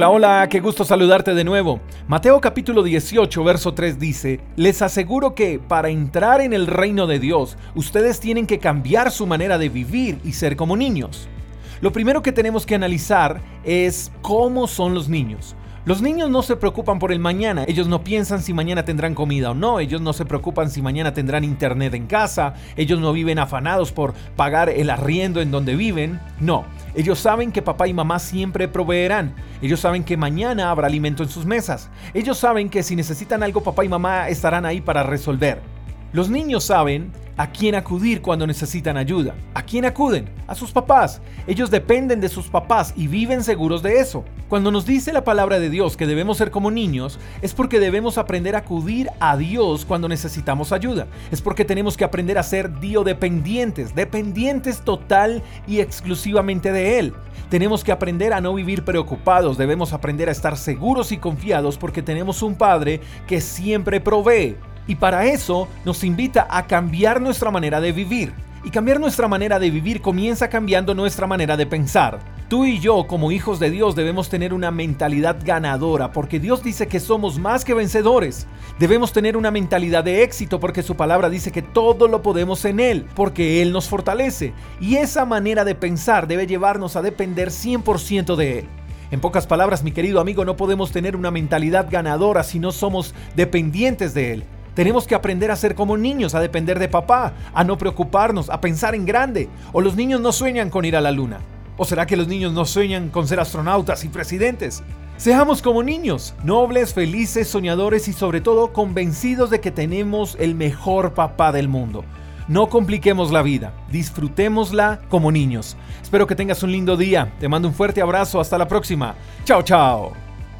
Hola, hola, qué gusto saludarte de nuevo. Mateo capítulo 18, verso 3 dice, Les aseguro que para entrar en el reino de Dios, ustedes tienen que cambiar su manera de vivir y ser como niños. Lo primero que tenemos que analizar es cómo son los niños. Los niños no se preocupan por el mañana, ellos no piensan si mañana tendrán comida o no, ellos no se preocupan si mañana tendrán internet en casa, ellos no viven afanados por pagar el arriendo en donde viven, no, ellos saben que papá y mamá siempre proveerán, ellos saben que mañana habrá alimento en sus mesas, ellos saben que si necesitan algo papá y mamá estarán ahí para resolver. Los niños saben a quién acudir cuando necesitan ayuda. ¿A quién acuden? A sus papás. Ellos dependen de sus papás y viven seguros de eso. Cuando nos dice la palabra de Dios que debemos ser como niños, es porque debemos aprender a acudir a Dios cuando necesitamos ayuda. Es porque tenemos que aprender a ser diodependientes, dependientes total y exclusivamente de Él. Tenemos que aprender a no vivir preocupados, debemos aprender a estar seguros y confiados porque tenemos un Padre que siempre provee. Y para eso nos invita a cambiar nuestra manera de vivir. Y cambiar nuestra manera de vivir comienza cambiando nuestra manera de pensar. Tú y yo, como hijos de Dios, debemos tener una mentalidad ganadora, porque Dios dice que somos más que vencedores. Debemos tener una mentalidad de éxito, porque su palabra dice que todo lo podemos en Él, porque Él nos fortalece. Y esa manera de pensar debe llevarnos a depender 100% de Él. En pocas palabras, mi querido amigo, no podemos tener una mentalidad ganadora si no somos dependientes de Él. Tenemos que aprender a ser como niños, a depender de papá, a no preocuparnos, a pensar en grande. O los niños no sueñan con ir a la luna. ¿O será que los niños no sueñan con ser astronautas y presidentes? Seamos como niños, nobles, felices, soñadores y sobre todo convencidos de que tenemos el mejor papá del mundo. No compliquemos la vida, disfrutémosla como niños. Espero que tengas un lindo día. Te mando un fuerte abrazo. Hasta la próxima. Chao, chao.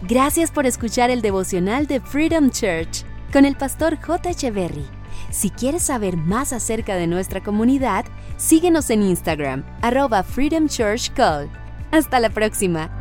Gracias por escuchar el devocional de Freedom Church con el pastor J. Echeverry. Si quieres saber más acerca de nuestra comunidad, síguenos en Instagram, arroba Freedom Church Call. Hasta la próxima.